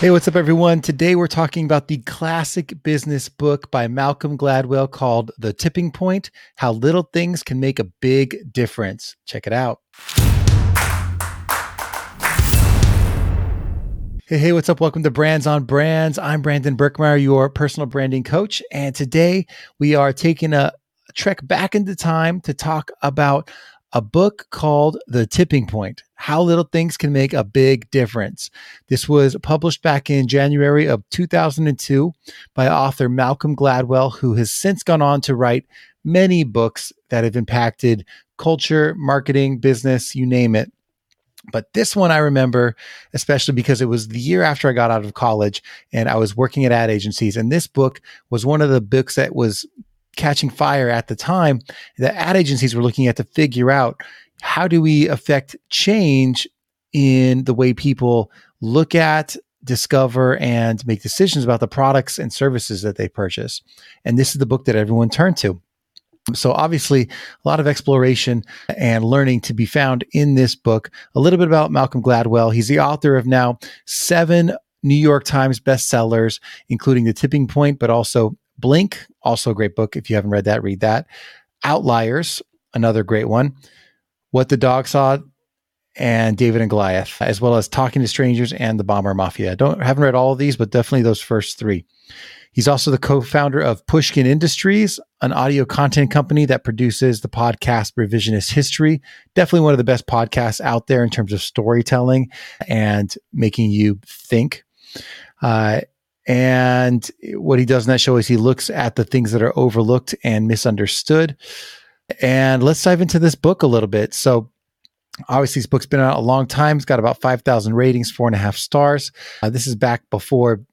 Hey, what's up, everyone? Today we're talking about the classic business book by Malcolm Gladwell called The Tipping Point How Little Things Can Make a Big Difference. Check it out. Hey, hey, what's up? Welcome to Brands on Brands. I'm Brandon Birkmeyer, your personal branding coach. And today we are taking a trek back into time to talk about a book called The Tipping Point How Little Things Can Make a Big Difference. This was published back in January of 2002 by author Malcolm Gladwell, who has since gone on to write many books that have impacted culture, marketing, business, you name it. But this one I remember, especially because it was the year after I got out of college and I was working at ad agencies. And this book was one of the books that was catching fire at the time The ad agencies were looking at to figure out how do we affect change in the way people look at discover and make decisions about the products and services that they purchase. And this is the book that everyone turned to. So obviously a lot of exploration and learning to be found in this book. A little bit about malcolm gladwell. He's the author of now seven new york times bestsellers including the tipping point but also Blink, also a great book. If you haven't read that, read that. Outliers, another great one. What the Dog Saw, and David and Goliath, as well as Talking to Strangers and The Bomber Mafia. I don't haven't read all of these, but definitely those first three. He's also the co-founder of Pushkin Industries, an audio content company that produces the podcast Revisionist History. Definitely one of the best podcasts out there in terms of storytelling and making you think. Uh, and what he does in that show is he looks at the things that are overlooked and misunderstood. And let's dive into this book a little bit. So, obviously, this book's been out a long time. It's got about 5,000 ratings, four and a half stars. Uh, this is back before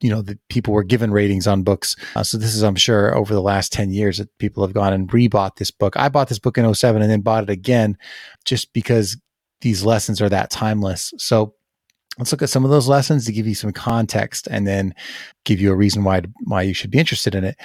you know the people were given ratings on books uh, so this is i'm sure over the last 10 years that people have gone and rebought this book i bought this book in 07 and then bought it again just because these lessons are that timeless so let's look at some of those lessons to give you some context and then give you a reason why why you should be interested in it.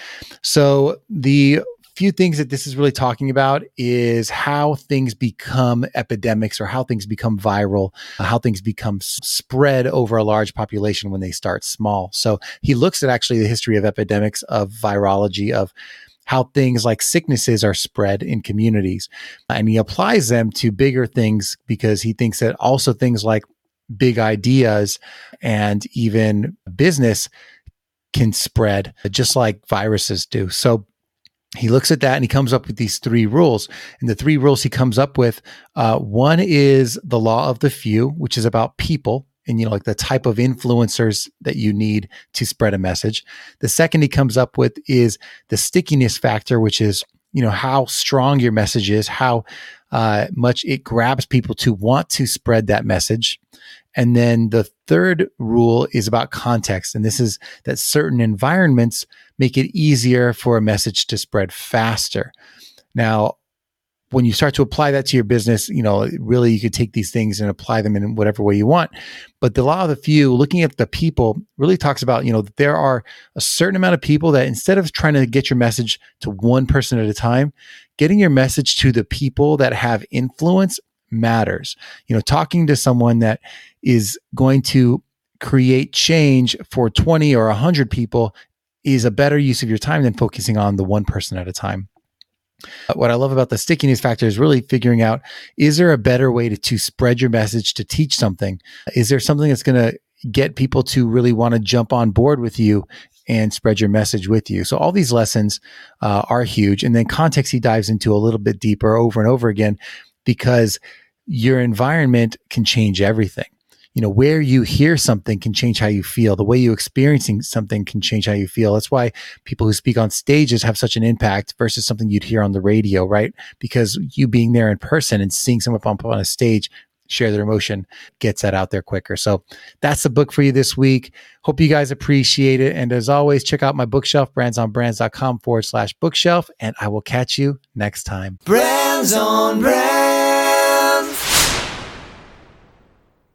So the few things that this is really talking about is how things become epidemics or how things become viral, how things become spread over a large population when they start small. So he looks at actually the history of epidemics, of virology, of how things like sicknesses are spread in communities. And he applies them to bigger things because he thinks that also things like big ideas and even business can spread just like viruses do. So he looks at that and he comes up with these three rules. And the three rules he comes up with uh, one is the law of the few, which is about people and you know like the type of influencers that you need to spread a message. The second he comes up with is the stickiness factor, which is you know how strong your message is, how uh, much it grabs people to want to spread that message. And then the third rule is about context. And this is that certain environments make it easier for a message to spread faster. Now, when you start to apply that to your business, you know, really you could take these things and apply them in whatever way you want. But the law of the few, looking at the people, really talks about, you know, there are a certain amount of people that instead of trying to get your message to one person at a time, getting your message to the people that have influence matters. You know, talking to someone that is going to create change for 20 or 100 people is a better use of your time than focusing on the one person at a time. What I love about the stickiness factor is really figuring out is there a better way to, to spread your message to teach something? Is there something that's going to get people to really want to jump on board with you and spread your message with you? So, all these lessons uh, are huge. And then context he dives into a little bit deeper over and over again because your environment can change everything. You know, where you hear something can change how you feel. The way you experiencing something can change how you feel. That's why people who speak on stages have such an impact versus something you'd hear on the radio, right? Because you being there in person and seeing someone up on a stage share their emotion gets that out there quicker. So that's the book for you this week. Hope you guys appreciate it. And as always, check out my bookshelf, brandsonbrands.com forward slash bookshelf, and I will catch you next time. Brands on Brands.